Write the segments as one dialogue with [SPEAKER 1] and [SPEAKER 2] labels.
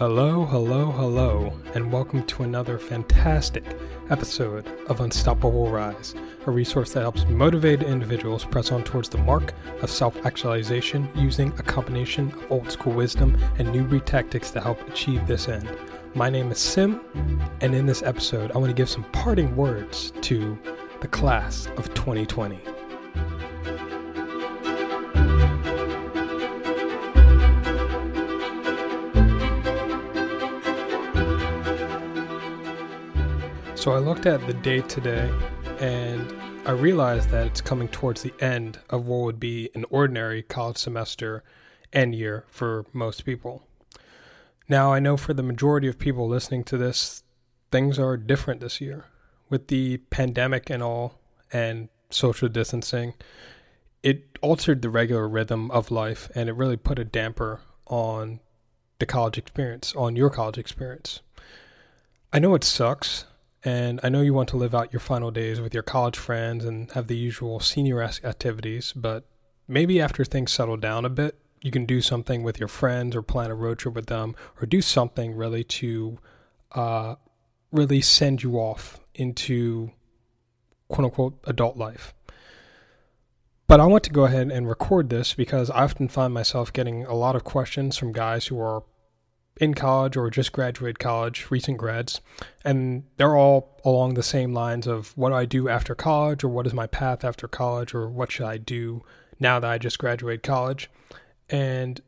[SPEAKER 1] Hello, hello, hello, and welcome to another fantastic episode of Unstoppable Rise, a resource that helps motivated individuals press on towards the mark of self actualization using a combination of old school wisdom and new breed tactics to help achieve this end. My name is Sim, and in this episode, I want to give some parting words to the class of 2020. So I looked at the date today and I realized that it's coming towards the end of what would be an ordinary college semester and year for most people. Now, I know for the majority of people listening to this, things are different this year. With the pandemic and all, and social distancing, it altered the regular rhythm of life and it really put a damper on the college experience, on your college experience. I know it sucks and I know you want to live out your final days with your college friends and have the usual senior activities, but maybe after things settle down a bit, you can do something with your friends or plan a road trip with them or do something really to uh, really send you off into quote unquote adult life. But I want to go ahead and record this because I often find myself getting a lot of questions from guys who are in college or just graduated college, recent grads, and they're all along the same lines of what do I do after college, or what is my path after college, or what should I do now that I just graduated college. And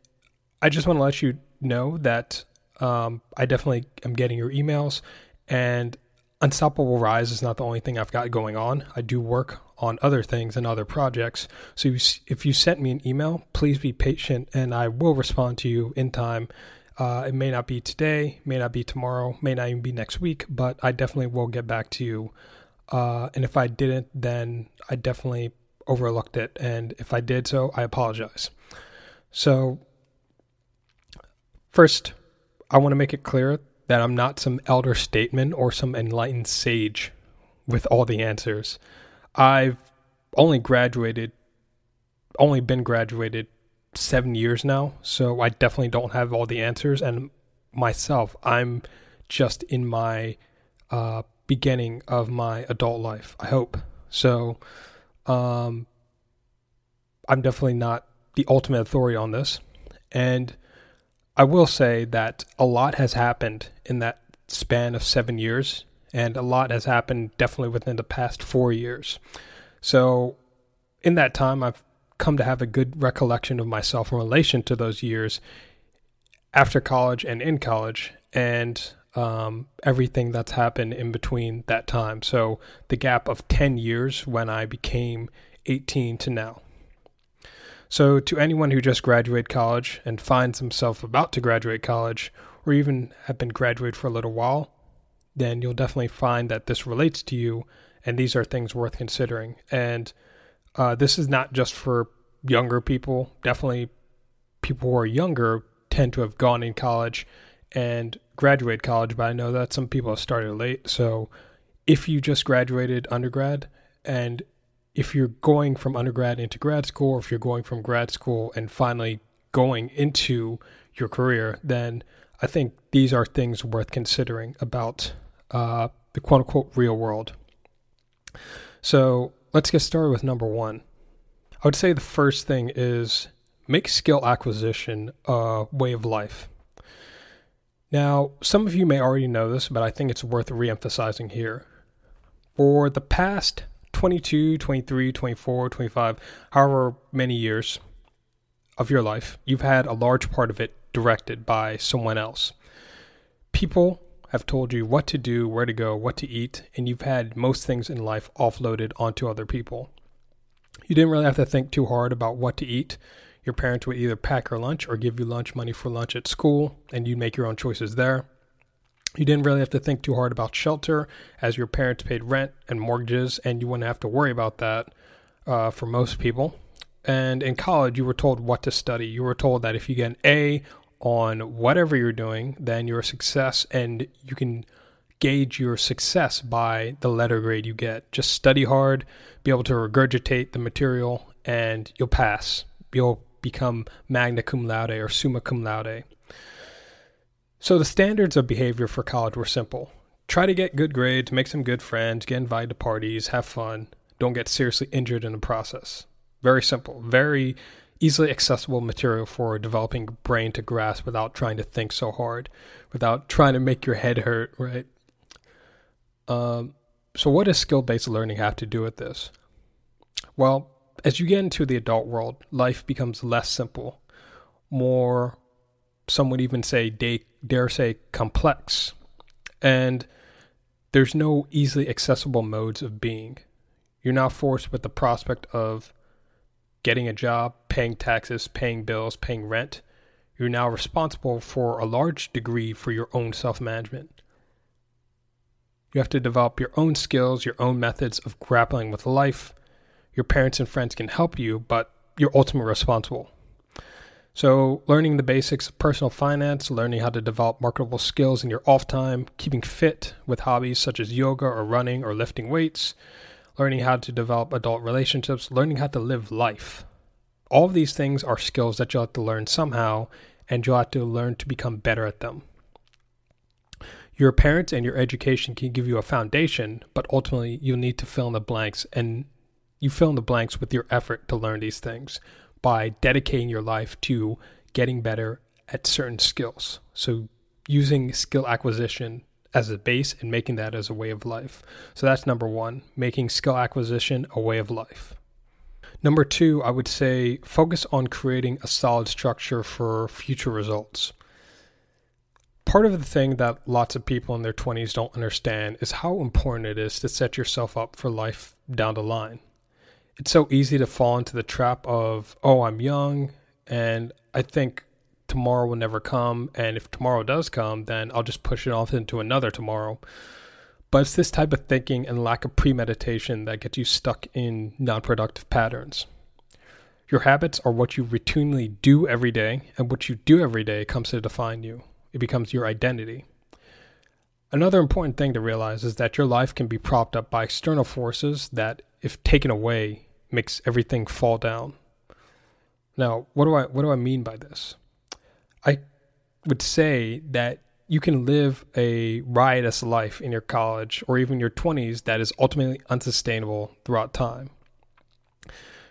[SPEAKER 1] I just want to let you know that um, I definitely am getting your emails, and Unstoppable Rise is not the only thing I've got going on. I do work on other things and other projects. So if you sent me an email, please be patient, and I will respond to you in time uh, it may not be today, may not be tomorrow, may not even be next week, but I definitely will get back to you. Uh, and if I didn't, then I definitely overlooked it. And if I did so, I apologize. So, first, I want to make it clear that I'm not some elder statesman or some enlightened sage with all the answers. I've only graduated, only been graduated seven years now, so I definitely don't have all the answers. And myself, I'm just in my uh, beginning of my adult life. I hope so. Um, I'm definitely not the ultimate authority on this, and I will say that a lot has happened in that span of seven years, and a lot has happened definitely within the past four years. So, in that time, I've come to have a good recollection of myself in relation to those years after college and in college and um, everything that's happened in between that time. So the gap of 10 years when I became 18 to now. So, to anyone who just graduated college and finds himself about to graduate college, or even have been graduated for a little while, then you'll definitely find that this relates to you, and these are things worth considering. And uh, this is not just for younger people. Definitely, people who are younger tend to have gone in college and graduate college, but I know that some people have started late. So, if you just graduated undergrad and if you're going from undergrad into grad school, or if you're going from grad school and finally going into your career, then I think these are things worth considering about uh, the quote unquote real world. So, Let's get started with number one. I would say the first thing is make skill acquisition a way of life. Now, some of you may already know this, but I think it's worth reemphasizing here. For the past 22, 23, 24, 25, however many years of your life, you've had a large part of it directed by someone else. People have told you what to do, where to go, what to eat, and you've had most things in life offloaded onto other people. You didn't really have to think too hard about what to eat. Your parents would either pack your lunch or give you lunch money for lunch at school, and you'd make your own choices there. You didn't really have to think too hard about shelter, as your parents paid rent and mortgages, and you wouldn't have to worry about that uh, for most people. And in college, you were told what to study. You were told that if you get an A on whatever you're doing, then you're success and you can gauge your success by the letter grade you get. Just study hard, be able to regurgitate the material, and you'll pass. You'll become magna cum laude or summa cum laude. So the standards of behavior for college were simple. Try to get good grades, make some good friends, get invited to parties, have fun, don't get seriously injured in the process. Very simple, very easily accessible material for a developing brain to grasp without trying to think so hard, without trying to make your head hurt, right? Um, so, what does skill based learning have to do with this? Well, as you get into the adult world, life becomes less simple, more, some would even say, dare say, complex. And there's no easily accessible modes of being. You're now forced with the prospect of getting a job, paying taxes, paying bills, paying rent. You're now responsible for a large degree for your own self management. You have to develop your own skills, your own methods of grappling with life. Your parents and friends can help you, but you're ultimately responsible. So, learning the basics of personal finance, learning how to develop marketable skills in your off time, keeping fit with hobbies such as yoga or running or lifting weights, learning how to develop adult relationships, learning how to live life. All of these things are skills that you'll have to learn somehow, and you'll have to learn to become better at them. Your parents and your education can give you a foundation, but ultimately you'll need to fill in the blanks, and you fill in the blanks with your effort to learn these things by dedicating your life to getting better at certain skills. So, using skill acquisition as a base and making that as a way of life. So, that's number one, making skill acquisition a way of life. Number two, I would say focus on creating a solid structure for future results. Part of the thing that lots of people in their 20s don't understand is how important it is to set yourself up for life down the line it's so easy to fall into the trap of, oh, I'm young and I think tomorrow will never come. And if tomorrow does come, then I'll just push it off into another tomorrow. But it's this type of thinking and lack of premeditation that gets you stuck in non productive patterns. Your habits are what you routinely do every day, and what you do every day comes to define you. It becomes your identity. Another important thing to realize is that your life can be propped up by external forces that, if taken away, makes everything fall down. Now, what do I what do I mean by this? I would say that you can live a riotous life in your college or even your 20s that is ultimately unsustainable throughout time.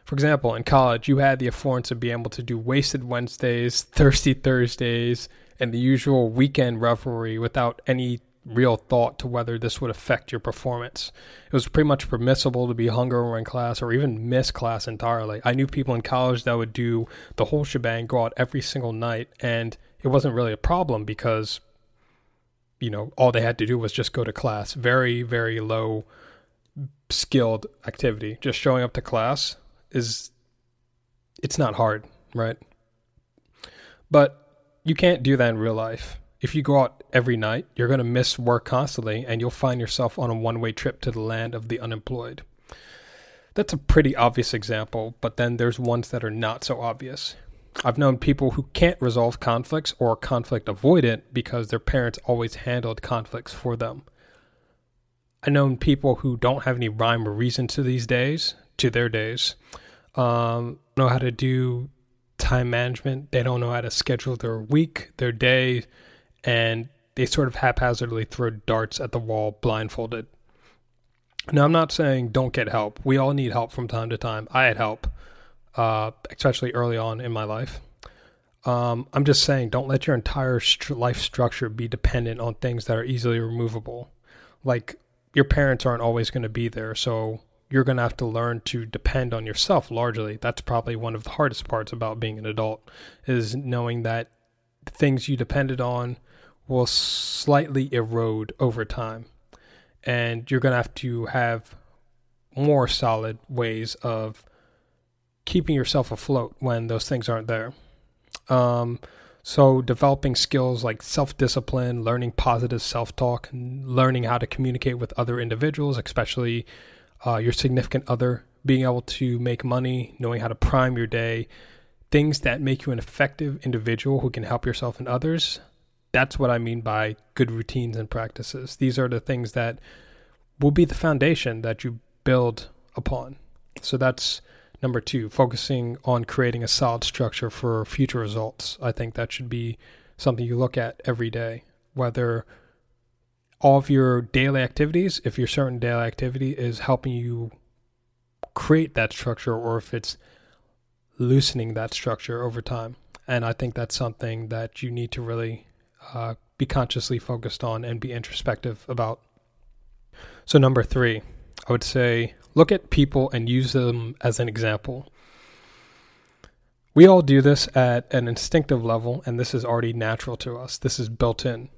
[SPEAKER 1] For example, in college, you had the affluence of being able to do wasted Wednesdays, thirsty Thursdays, and the usual weekend revelry without any real thought to whether this would affect your performance. It was pretty much permissible to be hungover in class or even miss class entirely. I knew people in college that would do the whole shebang, go out every single night, and it wasn't really a problem because, you know, all they had to do was just go to class. Very, very low skilled activity. Just showing up to class is, it's not hard, right? But you can't do that in real life if you go out every night, you're going to miss work constantly and you'll find yourself on a one way trip to the land of the unemployed. That's a pretty obvious example, but then there's ones that are not so obvious. I've known people who can't resolve conflicts or conflict avoidant because their parents always handled conflicts for them. I've known people who don't have any rhyme or reason to these days, to their days, um, know how to do time management. They don't know how to schedule their week, their day, and they sort of haphazardly throw darts at the wall blindfolded. Now, I'm not saying don't get help. We all need help from time to time. I had help, uh, especially early on in my life. Um, I'm just saying don't let your entire st- life structure be dependent on things that are easily removable. Like your parents aren't always going to be there, so you're going to have to learn to depend on yourself largely. That's probably one of the hardest parts about being an adult is knowing that things you depended on will slightly erode over time. And you're going to have to have more solid ways of keeping yourself afloat when those things aren't there. Um, so, developing skills like self discipline, learning positive self talk, learning how to communicate with other individuals, especially uh, your significant other, being able to make money, knowing how to prime your day, things that make you an effective individual who can help yourself and others that's what I mean by good routines and practices. These are the things that will be the foundation that you build upon. So that's number two, focusing on creating a solid structure for future results. I think that should be something you look at every day. whether all of your daily activities, if your certain daily activity is helping you create that structure or if it's loosening that structure over time. And I think that's something that you need to really uh, be consciously focused on and be introspective about. So, number three, I would say look at people and use them as an example. We all do this at an instinctive level, and this is already natural to us. This is built in.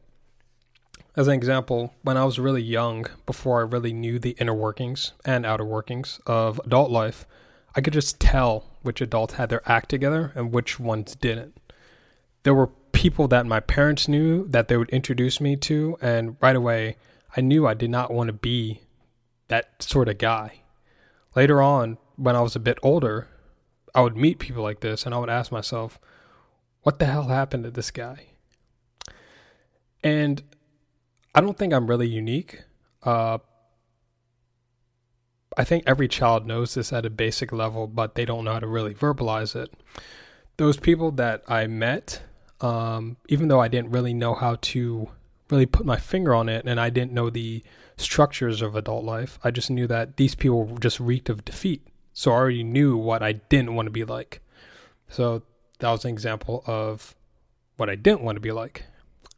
[SPEAKER 1] As an example, when I was really young, before I really knew the inner workings and outer workings of adult life, I could just tell which adults had their act together and which ones didn't. There were people that my parents knew that they would introduce me to, and right away, I knew I did not want to be that sort of guy. Later on, when I was a bit older, I would meet people like this and I would ask myself, what the hell happened to this guy? And I don't think I'm really unique. Uh, I think every child knows this at a basic level, but they don't know how to really verbalize it. Those people that I met, um, even though I didn't really know how to really put my finger on it and I didn't know the structures of adult life, I just knew that these people just reeked of defeat. So I already knew what I didn't want to be like. So that was an example of what I didn't want to be like.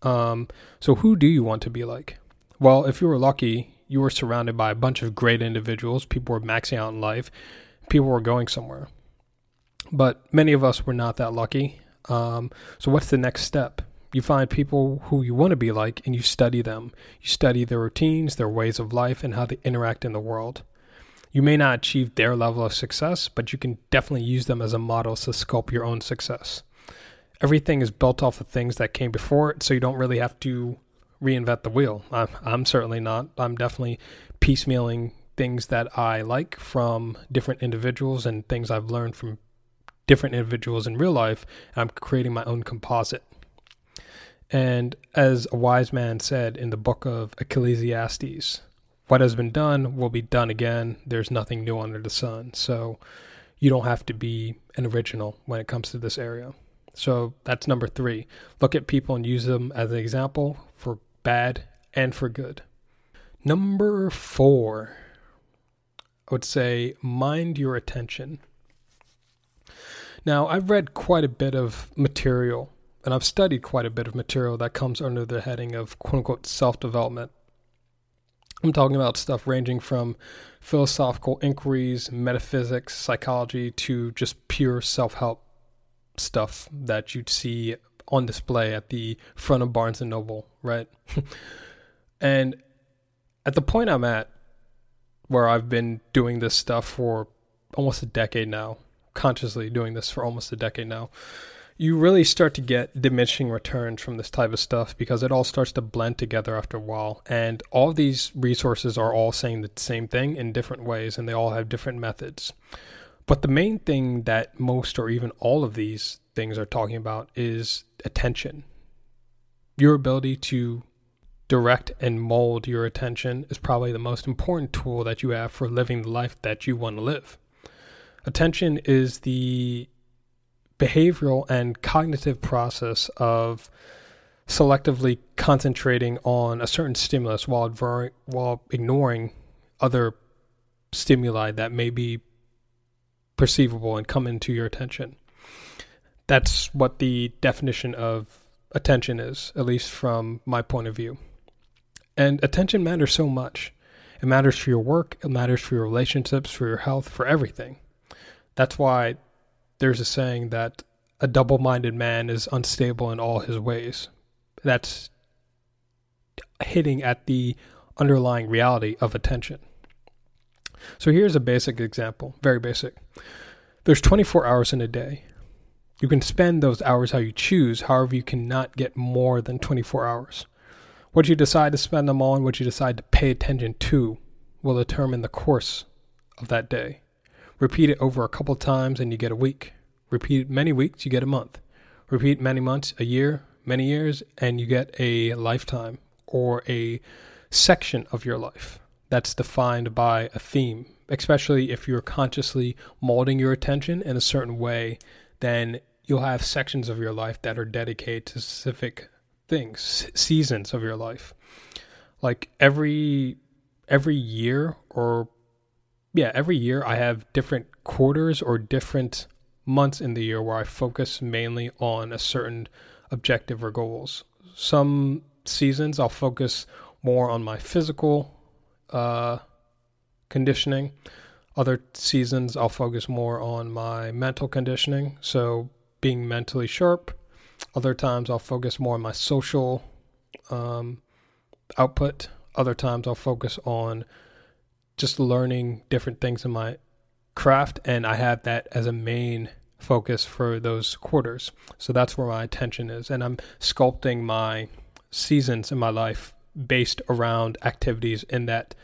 [SPEAKER 1] Um, so, who do you want to be like? Well, if you were lucky, you were surrounded by a bunch of great individuals. People were maxing out in life. People were going somewhere. But many of us were not that lucky. Um, so, what's the next step? You find people who you want to be like and you study them. You study their routines, their ways of life, and how they interact in the world. You may not achieve their level of success, but you can definitely use them as a model to sculpt your own success everything is built off of things that came before it, so you don't really have to reinvent the wheel. I'm, I'm certainly not. I'm definitely piecemealing things that I like from different individuals and things I've learned from different individuals in real life. I'm creating my own composite. And as a wise man said in the book of Ecclesiastes, what has been done will be done again. There's nothing new under the sun. So you don't have to be an original when it comes to this area. So that's number three. Look at people and use them as an example for bad and for good. Number four, I would say mind your attention. Now, I've read quite a bit of material and I've studied quite a bit of material that comes under the heading of quote unquote self development. I'm talking about stuff ranging from philosophical inquiries, metaphysics, psychology, to just pure self help stuff that you'd see on display at the front of Barnes and Noble, right? and at the point I'm at, where I've been doing this stuff for almost a decade now, consciously doing this for almost a decade now, you really start to get diminishing returns from this type of stuff because it all starts to blend together after a while. And all these resources are all saying the same thing in different ways, and they all have different methods. But the main thing that most or even all of these things are talking about is attention. Your ability to direct and mold your attention is probably the most important tool that you have for living the life that you want to live. Attention is the behavioral and cognitive process of selectively concentrating on a certain stimulus while, while ignoring other stimuli that may be perceivable and come into your attention. That's what the definition of attention is, at least from my point of view. And attention matters so much. It matters for your work, it matters for your relationships, for your health, for everything. That's why there's a saying that a double minded man is unstable in all his ways. That's hitting at the underlying reality of attention. So here's a basic example, very basic. There's 24 hours in a day. You can spend those hours how you choose, however, you cannot get more than 24 hours. What you decide to spend them on, what you decide to pay attention to, will determine the course of that day. Repeat it over a couple times and you get a week. Repeat it many weeks, you get a month. Repeat many months, a year, many years, and you get a lifetime or a section of your life that's defined by a theme, especially if you're consciously molding your attention in a certain way, then you'll have sections of your life that are dedicated to specific things, seasons of your life. Like every every year or yeah, every year I have different quarters or different months in the year where I focus mainly on a certain objective or goals. Some seasons I'll focus more on my physical uh, conditioning. Other seasons I'll focus more on my mental conditioning. So being mentally sharp. Other times I'll focus more on my social um, output. Other times I'll focus on just learning different things in my craft, and I have that as a main focus for those quarters. So that's where my attention is, and I'm sculpting my seasons in my life based around activities in that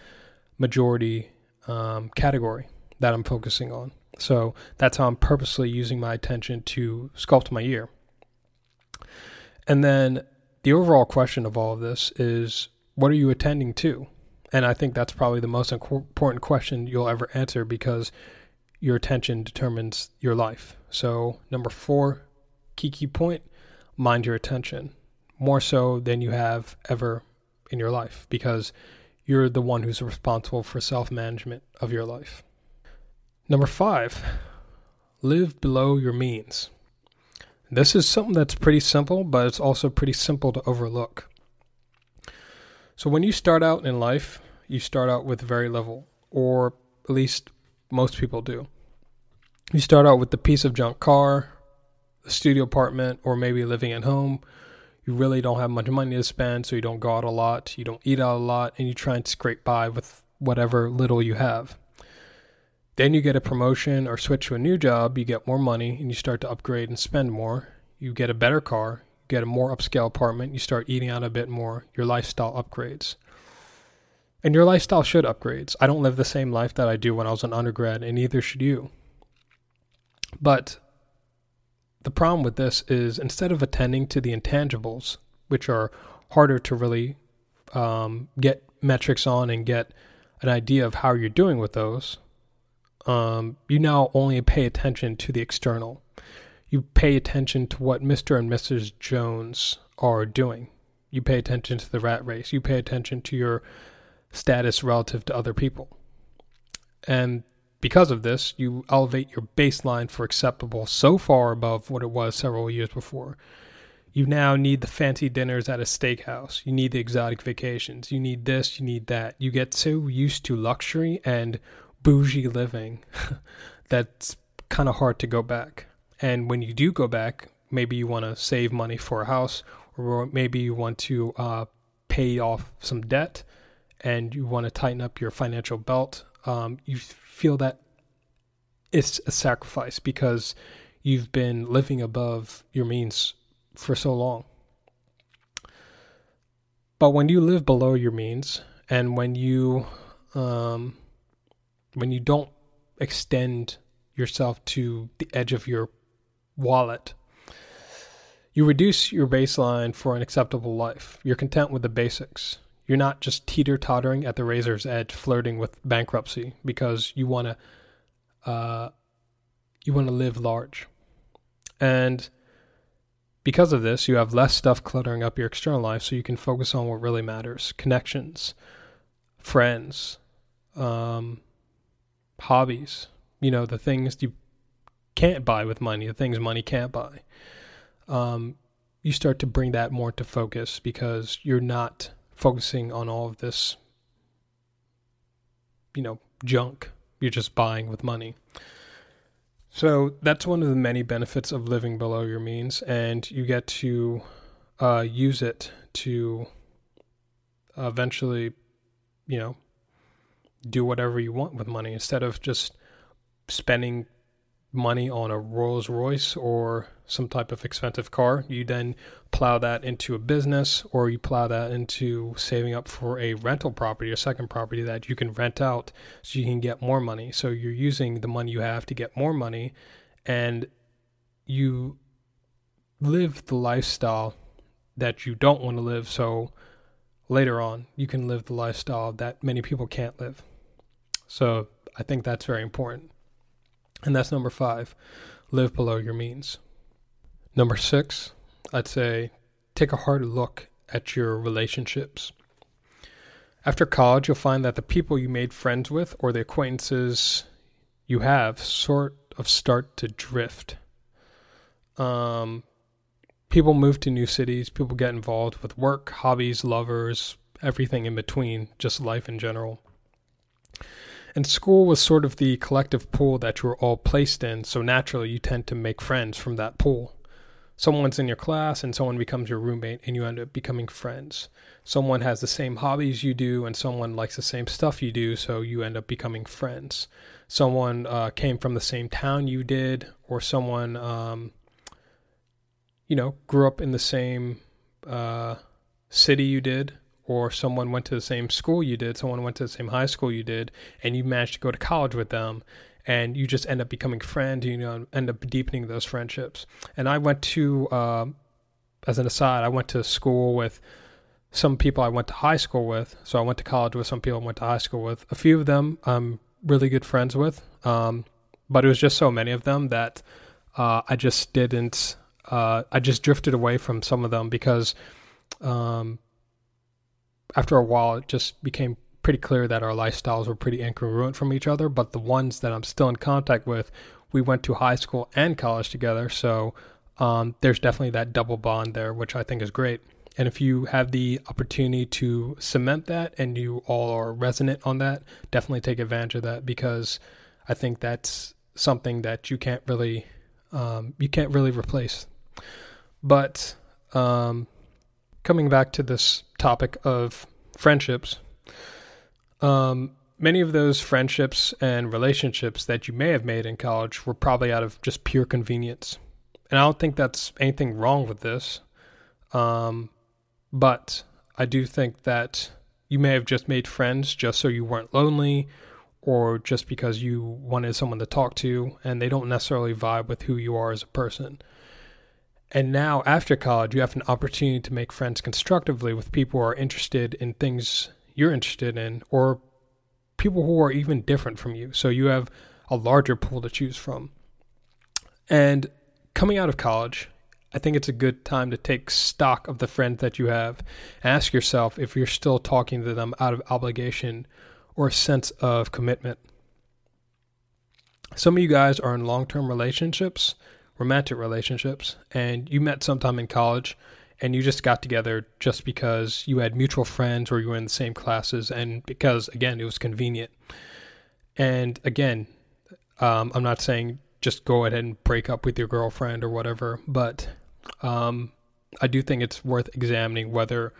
[SPEAKER 1] majority um, category that I'm focusing on. So that's how I'm purposely using my attention to sculpt my year. And then the overall question of all of this is what are you attending to? And I think that's probably the most important question you'll ever answer because your attention determines your life. So, number four, key key point mind your attention more so than you have ever in your life because you're the one who's responsible for self management of your life. Number five, live below your means. This is something that's pretty simple, but it's also pretty simple to overlook. So when you start out in life, you start out with very little, or at least most people do. You start out with the piece of junk car, the studio apartment, or maybe living at home. You really don't have much money to spend, so you don't go out a lot, you don't eat out a lot, and you try and scrape by with whatever little you have. Then you get a promotion or switch to a new job, you get more money, and you start to upgrade and spend more. You get a better car, get a more upscale apartment, you start eating out a bit more, your lifestyle upgrades. And your lifestyle should upgrades. I don't live the same life that I do when I was an undergrad, and neither should you. But the problem with this is instead of attending to the intangibles, which are harder to really um, get metrics on and get an idea of how you're doing with those, um, you now only pay attention to the external you pay attention to what Mr. and Mrs. Jones are doing. You pay attention to the rat race. You pay attention to your status relative to other people. And because of this, you elevate your baseline for acceptable so far above what it was several years before. You now need the fancy dinners at a steakhouse. You need the exotic vacations. You need this, you need that. You get so used to luxury and bougie living that's kind of hard to go back. And when you do go back, maybe you want to save money for a house, or maybe you want to uh, pay off some debt and you want to tighten up your financial belt. Um, you feel that it's a sacrifice because you've been living above your means for so long. But when you live below your means, and when you um, when you don't extend yourself to the edge of your wallet. You reduce your baseline for an acceptable life. You're content with the basics. You're not just teeter tottering at the razor's edge, flirting with bankruptcy because you want to, uh, you want to live large, and because of this, you have less stuff cluttering up your external life, so you can focus on what really matters: connections, friends, um, hobbies. You know, the things you can't buy with money, the things money can't buy, um, you start to bring that more to focus because you're not focusing on all of this, you know, junk you're just buying with money. So that's one of the many benefits of living below your means, and you get to uh, use it to eventually, you know, do whatever you want with money instead of just spending money on a Rolls Royce or some type of expensive car, you then plow that into a business or you plow that into saving up for a rental property, a second property that you can rent out so you can get more money. So you're using the money you have to get more money and you live the lifestyle that you don't want to live. So later on, you can live the lifestyle that many people can't live. So I think that's very important. And that's number five live below your means. Number six, I'd say take a hard look at your relationships. After college, you'll find that the people you made friends with or the acquaintances you have sort of start to drift. Um, people move to new cities, people get involved with work, hobbies, lovers, everything in between, just life in general. And school was sort of the collective pool that you were all placed in, so naturally you tend to make friends from that pool. Someone's in your class and someone becomes your roommate and you end up becoming friends. Someone has the same hobbies you do and someone likes the same stuff you do, so you end up becoming friends. Someone uh, came from the same town you did, or someone, um, you know, grew up in the same uh, city you did, or someone went to the same school you did, someone went to the same high school you did, and you managed to go to college with them, and you just end up becoming friends, you know, end up deepening those friendships. And I went to, uh, as an aside, I went to school with some people I went to high school with. So I went to college with some people I went to high school with. A few of them I'm really good friends with, um, but it was just so many of them that uh, I just didn't. Uh, I just drifted away from some of them because um, after a while, it just became pretty clear that our lifestyles were pretty incongruent from each other. But the ones that I'm still in contact with, we went to high school and college together. So um, there's definitely that double bond there, which I think is great. And if you have the opportunity to cement that and you all are resonant on that, definitely take advantage of that because I think that's something that you can't really um, you can't really replace. But um, coming back to this topic of friendships, um, many of those friendships and relationships that you may have made in college were probably out of just pure convenience. And I don't think that's anything wrong with this. Um, but I do think that you may have just made friends just so you weren't lonely or just because you wanted someone to talk to and they don't necessarily vibe with who you are as a person. And now, after college, you have an opportunity to make friends constructively with people who are interested in things you're interested in or people who are even different from you. So you have a larger pool to choose from. And coming out of college, I think it's a good time to take stock of the friends that you have. Ask yourself if you're still talking to them out of obligation or a sense of commitment. Some of you guys are in long term relationships, romantic relationships, and you met sometime in college and you just got together just because you had mutual friends or you were in the same classes and because again it was convenient. And again um, i'm not saying just go ahead and break up with your girlfriend or whatever but um, i do think it's worth examining whether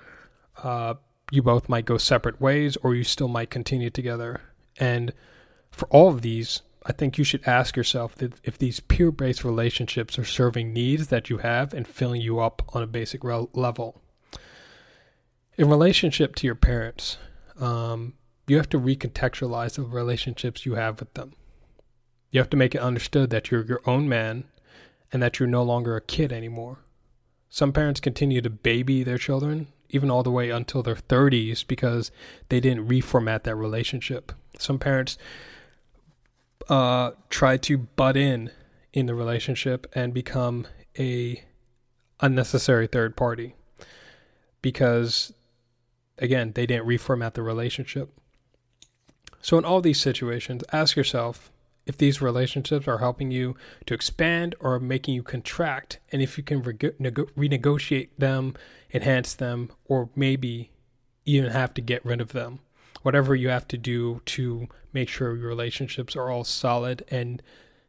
[SPEAKER 1] uh, you both might go separate ways or you still might continue together. And for all of these I think you should ask yourself if these peer based relationships are serving needs that you have and filling you up on a basic level. In relationship to your parents, um, you have to recontextualize the relationships you have with them. You have to make it understood that you're your own man and that you're no longer a kid anymore. Some parents continue to baby their children, even all the way until their 30s, because they didn't reformat that relationship. Some parents uh, try to butt in in the relationship and become a unnecessary third party because again they didn't reformat the relationship. So in all these situations ask yourself if these relationships are helping you to expand or making you contract and if you can re- renegotiate them enhance them or maybe even have to get rid of them whatever you have to do to make sure your relationships are all solid and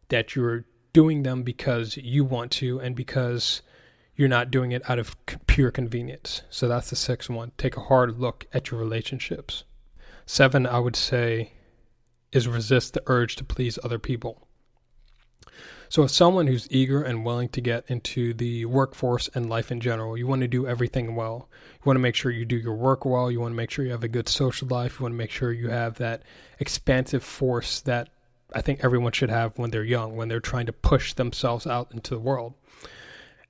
[SPEAKER 1] that you're doing them because you want to and because you're not doing it out of pure convenience. So that's the sixth one. Take a hard look at your relationships. Seven, I would say, is resist the urge to please other people. So, as someone who's eager and willing to get into the workforce and life in general, you want to do everything well. You want to make sure you do your work well. You want to make sure you have a good social life. You want to make sure you have that expansive force that I think everyone should have when they're young, when they're trying to push themselves out into the world.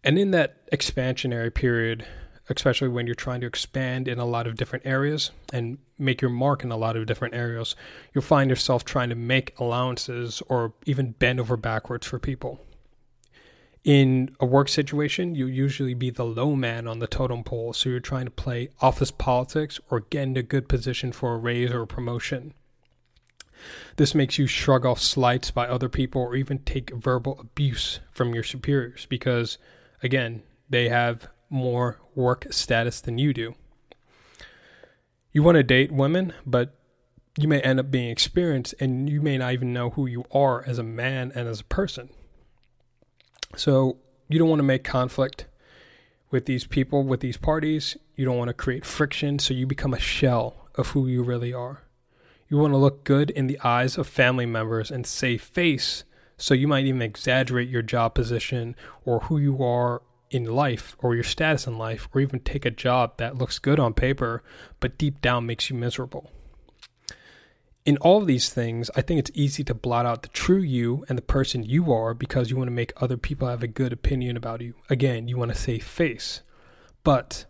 [SPEAKER 1] And in that expansionary period, especially when you're trying to expand in a lot of different areas and make your mark in a lot of different areas, you'll find yourself trying to make allowances or even bend over backwards for people. In a work situation, you'll usually be the low man on the totem pole, so you're trying to play office politics or get into a good position for a raise or a promotion. This makes you shrug off slights by other people or even take verbal abuse from your superiors because, again, they have more work status than you do. You want to date women, but you may end up being experienced and you may not even know who you are as a man and as a person. So you don't want to make conflict with these people, with these parties. You don't want to create friction, so you become a shell of who you really are. You want to look good in the eyes of family members and save face, so you might even exaggerate your job position or who you are in life or your status in life, or even take a job that looks good on paper, but deep down makes you miserable in all of these things, I think it's easy to blot out the true you and the person you are because you want to make other people have a good opinion about you. Again, you want to save face. But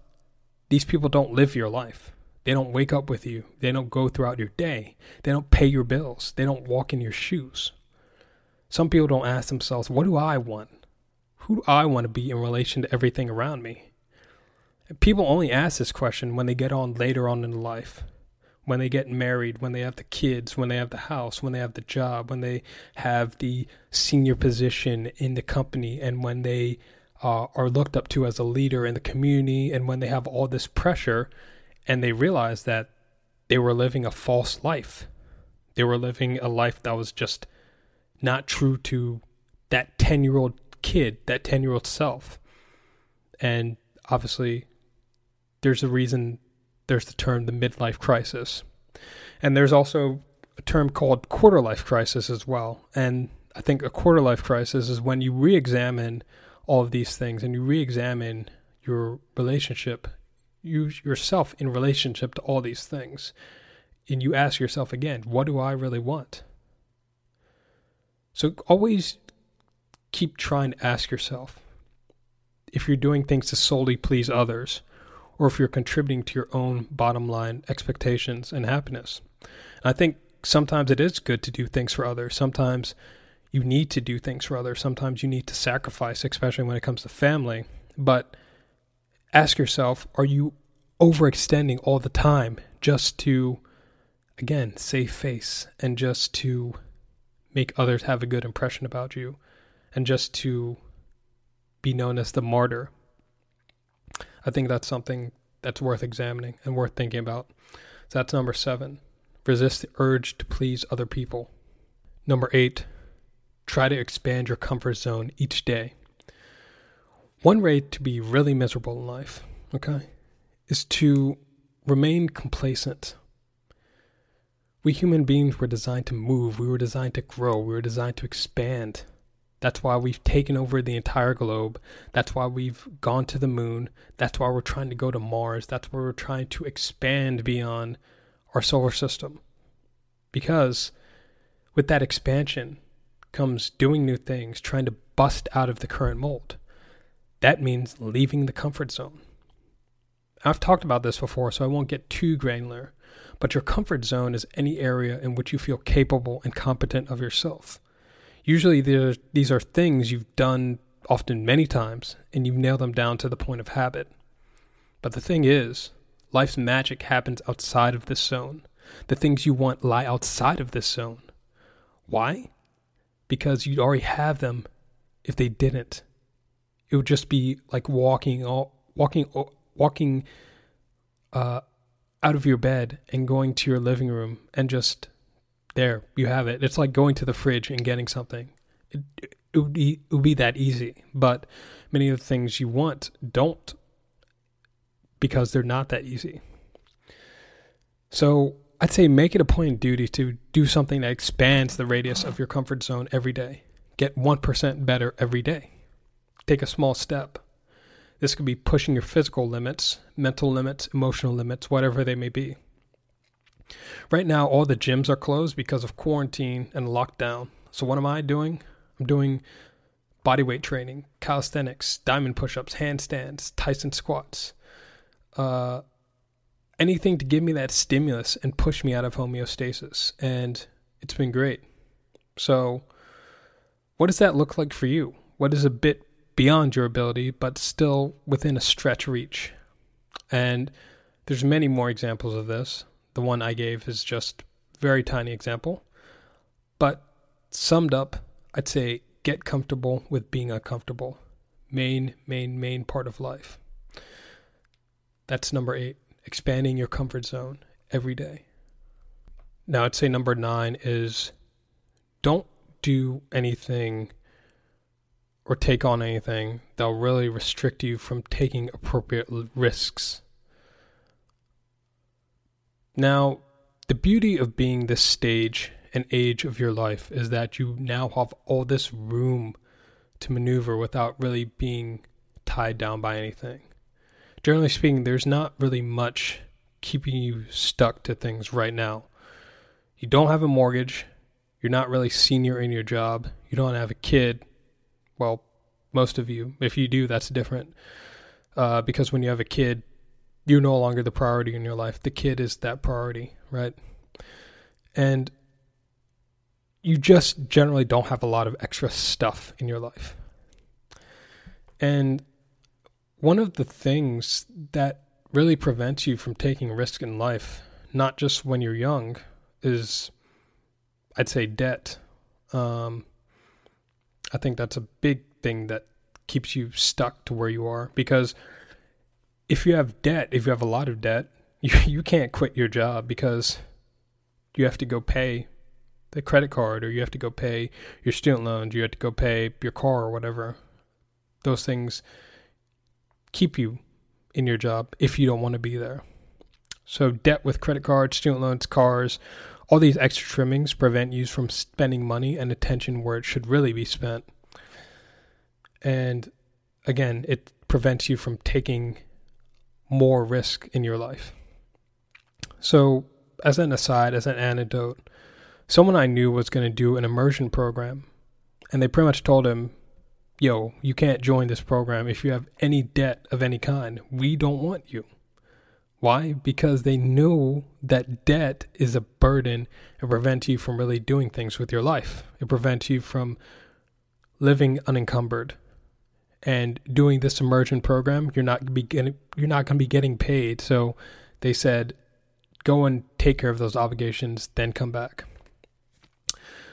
[SPEAKER 1] these people don't live your life. They don't wake up with you. They don't go throughout your day. They don't pay your bills. They don't walk in your shoes. Some people don't ask themselves, what do I want? Who do I want to be in relation to everything around me? People only ask this question when they get on later on in life when they get married, when they have the kids, when they have the house, when they have the job, when they have the senior position in the company, and when they uh, are looked up to as a leader in the community, and when they have all this pressure, and they realize that they were living a false life. They were living a life that was just not true to that 10 year old kid, that 10 year old self. And obviously, there's a reason there's the term the midlife crisis. And there's also a term called quarter life crisis as well. And I think a quarter life crisis is when you re examine all of these things and you re examine your relationship, you yourself in relationship to all these things. And you ask yourself again, what do I really want? So always keep trying to ask yourself if you're doing things to solely please others or if you're contributing to your own bottom line expectations and happiness. I think sometimes it is good to do things for others. Sometimes you need to do things for others. Sometimes you need to sacrifice, especially when it comes to family. But ask yourself are you overextending all the time just to, again, save face and just to make others have a good impression about you and just to be known as the martyr I think that's something that's worth examining and worth thinking about. So that's number seven. Resist the urge to please other people. Number eight, try to expand your comfort zone each day. One way to be really miserable in life, okay, is to remain complacent. We human beings were designed to move, we were designed to grow, we were designed to expand. That's why we've taken over the entire globe. That's why we've gone to the moon. That's why we're trying to go to Mars. That's why we're trying to expand beyond our solar system. Because with that expansion comes doing new things, trying to bust out of the current mold. That means leaving the comfort zone. I've talked about this before, so I won't get too granular, but your comfort zone is any area in which you feel capable and competent of yourself usually these are things you've done often many times and you've nailed them down to the point of habit. But the thing is, life's magic happens outside of this zone. The things you want lie outside of this zone. Why? Because you'd already have them if they didn't. It would just be like walking walking walking uh, out of your bed and going to your living room and just there you have it. It's like going to the fridge and getting something. It, it, would be it would be that easy, but many of the things you want don't because they're not that easy. So I'd say make it a point of duty to do something that expands the radius of your comfort zone every day. Get 1% better every day. Take a small step. This could be pushing your physical limits, mental limits, emotional limits, whatever they may be. Right now, all the gyms are closed because of quarantine and lockdown. So, what am I doing? I'm doing bodyweight training, calisthenics, diamond push ups, handstands, Tyson squats. Uh, anything to give me that stimulus and push me out of homeostasis. And it's been great. So, what does that look like for you? What is a bit beyond your ability, but still within a stretch reach. And there's many more examples of this. The one I gave is just very tiny example. But summed up, I'd say get comfortable with being uncomfortable. Main, main, main part of life. That's number eight. Expanding your comfort zone every day. Now, I'd say number nine is don't do anything or take on anything that'll really restrict you from taking appropriate risks. Now, the beauty of being this stage and age of your life is that you now have all this room to maneuver without really being tied down by anything. Generally speaking, there's not really much keeping you stuck to things right now. You don't have a mortgage, you're not really senior in your job, you don't have a kid. Well, most of you. If you do, that's different. Uh, because when you have a kid, you're no longer the priority in your life. The kid is that priority, right? And you just generally don't have a lot of extra stuff in your life. And one of the things that really prevents you from taking risk in life, not just when you're young, is I'd say debt. Um, I think that's a big thing that keeps you stuck to where you are because if you have debt, if you have a lot of debt, you, you can't quit your job because you have to go pay the credit card or you have to go pay your student loans, you have to go pay your car or whatever. Those things keep you in your job if you don't want to be there. So, debt with credit cards, student loans, cars, all these extra trimmings prevent you from spending money and attention where it should really be spent. And again, it prevents you from taking more risk in your life. So, as an aside, as an anecdote, someone I knew was going to do an immersion program, and they pretty much told him, Yo, you can't join this program if you have any debt of any kind. We don't want you. Why? Because they know that debt is a burden and prevents you from really doing things with your life. It prevents you from living unencumbered and doing this immersion program, you're not be getting, you're not going to be getting paid. So they said, go and take care of those obligations, then come back.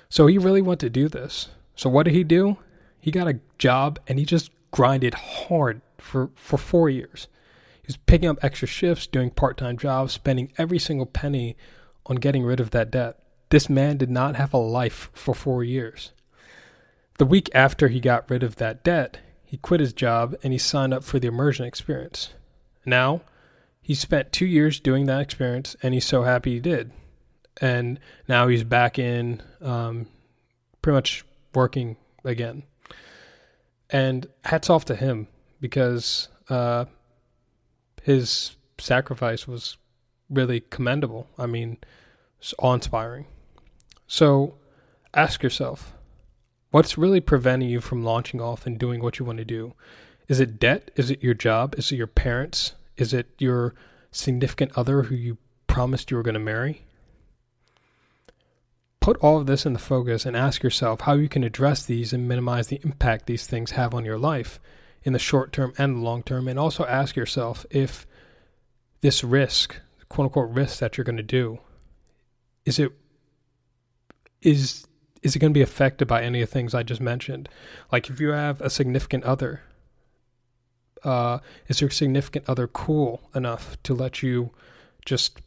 [SPEAKER 1] So he really wanted to do this. So what did he do? He got a job and he just grinded hard for, for four years. He was picking up extra shifts, doing part time jobs, spending every single penny on getting rid of that debt. This man did not have a life for four years. The week after he got rid of that debt, he quit his job and he signed up for the immersion experience. Now, he spent two years doing that experience and he's so happy he did. And now he's back in um, pretty much working again. And hats off to him because uh, his sacrifice was really commendable. I mean, it's awe inspiring. So ask yourself What's really preventing you from launching off and doing what you want to do? Is it debt? Is it your job? Is it your parents? Is it your significant other who you promised you were going to marry? Put all of this in the focus and ask yourself how you can address these and minimize the impact these things have on your life in the short term and the long term. And also ask yourself if this risk, quote unquote risk that you're going to do, is it is is it going to be affected by any of the things I just mentioned? Like if you have a significant other, uh, is your significant other cool enough to let you just,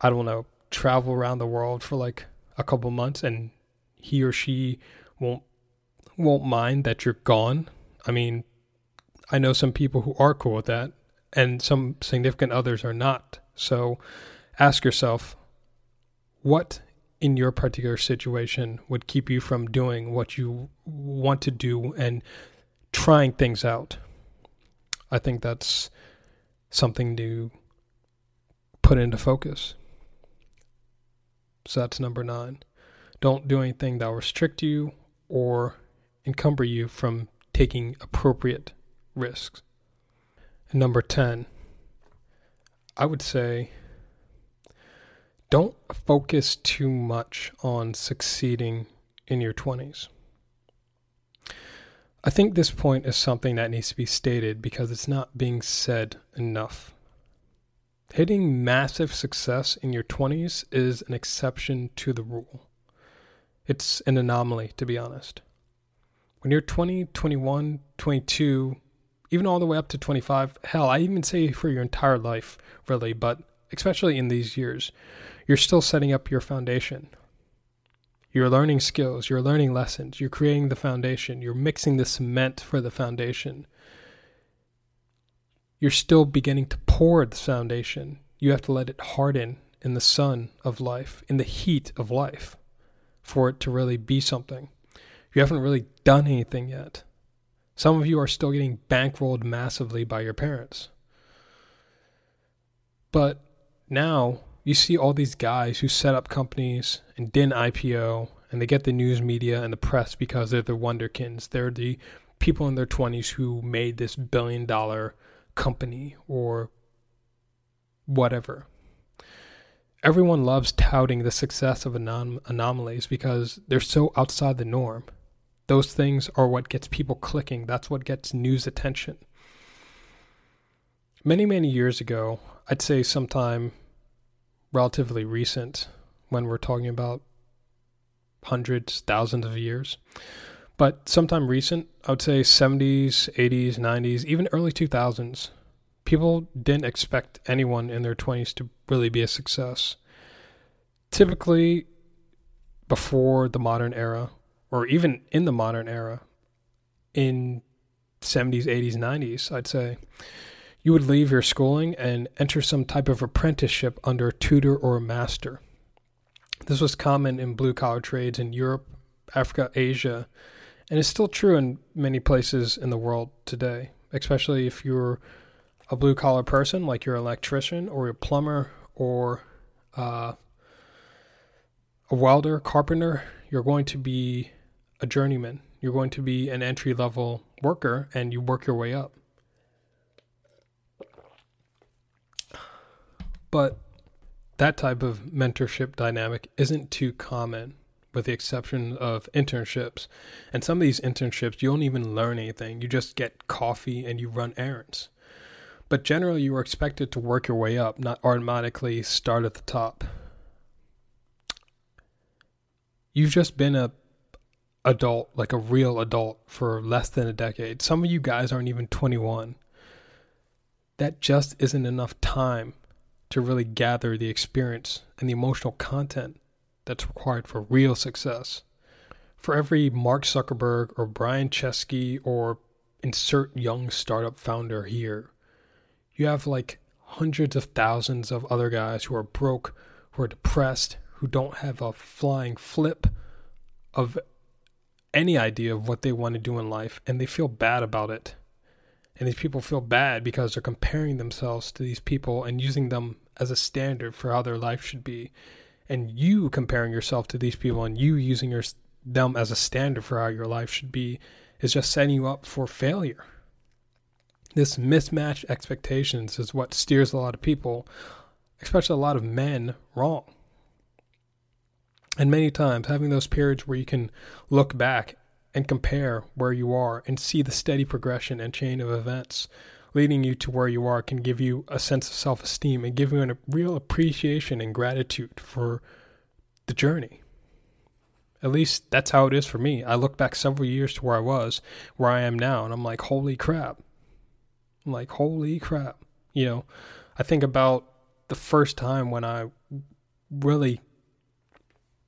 [SPEAKER 1] I don't know, travel around the world for like a couple months and he or she won't won't mind that you're gone? I mean, I know some people who are cool with that, and some significant others are not. So ask yourself, what in your particular situation would keep you from doing what you want to do and trying things out. I think that's something to put into focus. So that's number nine. Don't do anything that will restrict you or encumber you from taking appropriate risks. And number 10, I would say don't focus too much on succeeding in your 20s. I think this point is something that needs to be stated because it's not being said enough. Hitting massive success in your 20s is an exception to the rule. It's an anomaly, to be honest. When you're 20, 21, 22, even all the way up to 25, hell, I even say for your entire life, really, but especially in these years, you're still setting up your foundation. You're learning skills, you're learning lessons, you're creating the foundation, you're mixing the cement for the foundation. You're still beginning to pour the foundation. You have to let it harden in the sun of life, in the heat of life, for it to really be something. You haven't really done anything yet. Some of you are still getting bankrolled massively by your parents. But now you see all these guys who set up companies and didn't IPO, and they get the news media and the press because they're the wonderkins. They're the people in their 20s who made this billion dollar company or whatever. Everyone loves touting the success of anom- anomalies because they're so outside the norm. Those things are what gets people clicking, that's what gets news attention. Many, many years ago, I'd say sometime relatively recent when we're talking about hundreds, thousands of years. But sometime recent, I would say 70s, 80s, 90s, even early 2000s, people didn't expect anyone in their 20s to really be a success. Typically, before the modern era, or even in the modern era, in 70s, 80s, 90s, I'd say, you would leave your schooling and enter some type of apprenticeship under a tutor or a master. This was common in blue collar trades in Europe, Africa, Asia, and it's still true in many places in the world today, especially if you're a blue collar person like you're an electrician or a plumber or uh, a welder, carpenter, you're going to be a journeyman. You're going to be an entry level worker and you work your way up. But that type of mentorship dynamic isn't too common, with the exception of internships. And some of these internships, you don't even learn anything. You just get coffee and you run errands. But generally, you are expected to work your way up, not automatically start at the top. You've just been a adult, like a real adult, for less than a decade. Some of you guys aren't even 21. That just isn't enough time to really gather the experience and the emotional content that's required for real success. For every Mark Zuckerberg or Brian Chesky or insert young startup founder here, you have like hundreds of thousands of other guys who are broke, who are depressed, who don't have a flying flip of any idea of what they want to do in life, and they feel bad about it. And these people feel bad because they're comparing themselves to these people and using them as a standard for how their life should be. And you comparing yourself to these people and you using your, them as a standard for how your life should be is just setting you up for failure. This mismatched expectations is what steers a lot of people, especially a lot of men, wrong. And many times, having those periods where you can look back and compare where you are and see the steady progression and chain of events leading you to where you are can give you a sense of self esteem and give you a real appreciation and gratitude for the journey. At least that's how it is for me. I look back several years to where I was, where I am now, and I'm like, holy crap. I'm like, holy crap. You know, I think about the first time when I really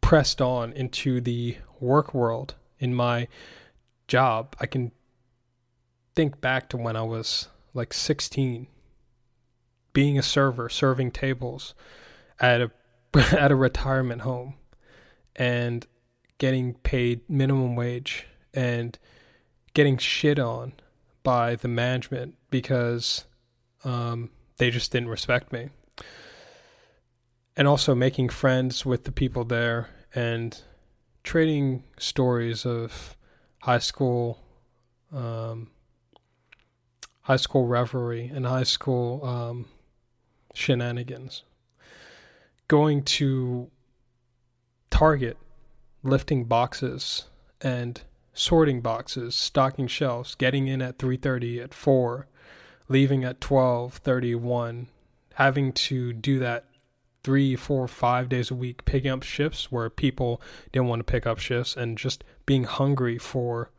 [SPEAKER 1] pressed on into the work world in my job, I can think back to when I was like 16 being a server, serving tables at a at a retirement home and getting paid minimum wage and getting shit on by the management because um, they just didn't respect me. And also making friends with the people there and trading stories of high school um, high school revelry and high school um, shenanigans. Going to Target, lifting boxes, and sorting boxes, stocking shelves, getting in at 3:30 at 4, leaving at 12:31, having to do that three, four, five days a week, picking up shifts where people didn't want to pick up shifts, and just being hungry for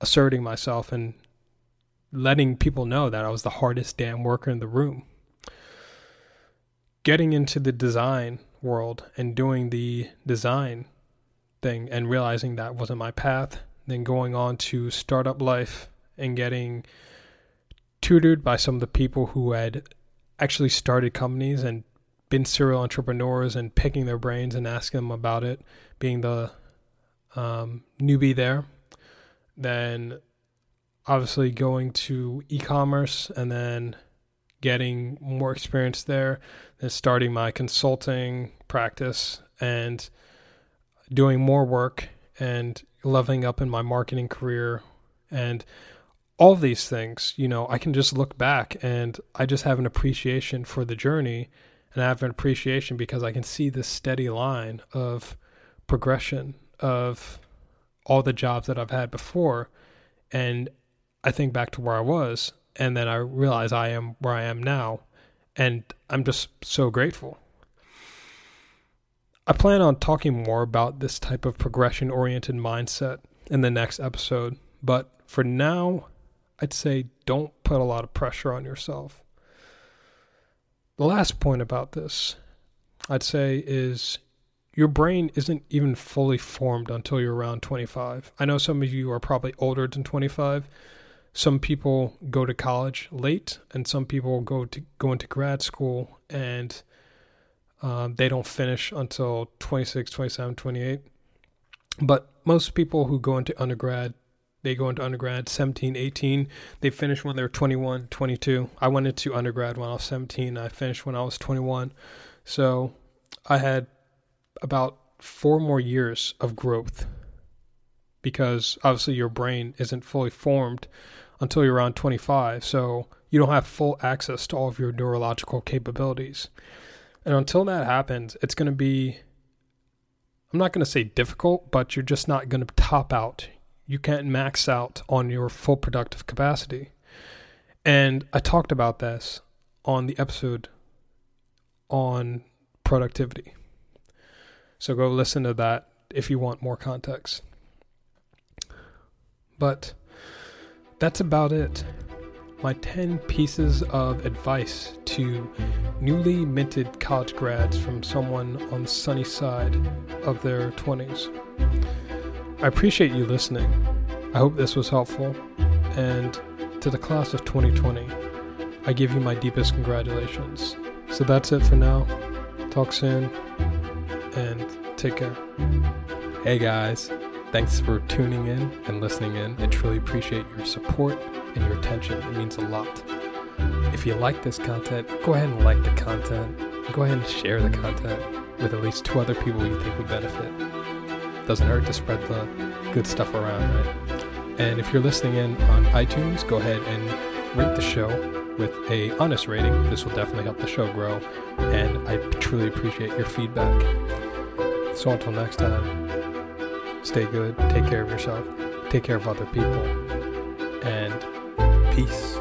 [SPEAKER 1] asserting myself and letting people know that I was the hardest damn worker in the room. Getting into the design world and doing the design thing and realizing that wasn't my path, then going on to startup life and getting tutored by some of the people who had actually started companies and been serial entrepreneurs and picking their brains and asking them about it, being the um, newbie there. Then obviously going to e-commerce and then getting more experience there, then starting my consulting practice and doing more work and leveling up in my marketing career and all these things, you know, I can just look back and I just have an appreciation for the journey and I have an appreciation because I can see this steady line of progression of all the jobs that I've had before. And I think back to where I was, and then I realize I am where I am now. And I'm just so grateful. I plan on talking more about this type of progression oriented mindset in the next episode. But for now, I'd say don't put a lot of pressure on yourself. The last point about this, I'd say, is your brain isn't even fully formed until you're around 25. I know some of you are probably older than 25. Some people go to college late, and some people go to go into grad school and um, they don't finish until 26, 27, 28. But most people who go into undergrad they go into undergrad 17, 18. They finish when they're 21, 22. I went into undergrad when I was 17. I finished when I was 21. So I had about four more years of growth because obviously your brain isn't fully formed until you're around 25. So you don't have full access to all of your neurological capabilities. And until that happens, it's going to be, I'm not going to say difficult, but you're just not going to top out you can't max out on your full productive capacity. And I talked about this on the episode on productivity. So go listen to that if you want more context. But that's about it. My 10 pieces of advice to newly minted college grads from someone on the sunny side of their 20s. I appreciate you listening. I hope this was helpful. And to the class of 2020, I give you my deepest congratulations. So that's it for now. Talk soon and take care. Hey guys, thanks for tuning in and listening in. I truly appreciate your support and your attention. It means a lot. If you like this content, go ahead and like the content. Go ahead and share the content with at least two other people you think would benefit doesn't hurt to spread the good stuff around, right? And if you're listening in on iTunes, go ahead and rate the show with a honest rating. This will definitely help the show grow, and I truly appreciate your feedback. So until next time, stay good, take care of yourself, take care of other people, and peace.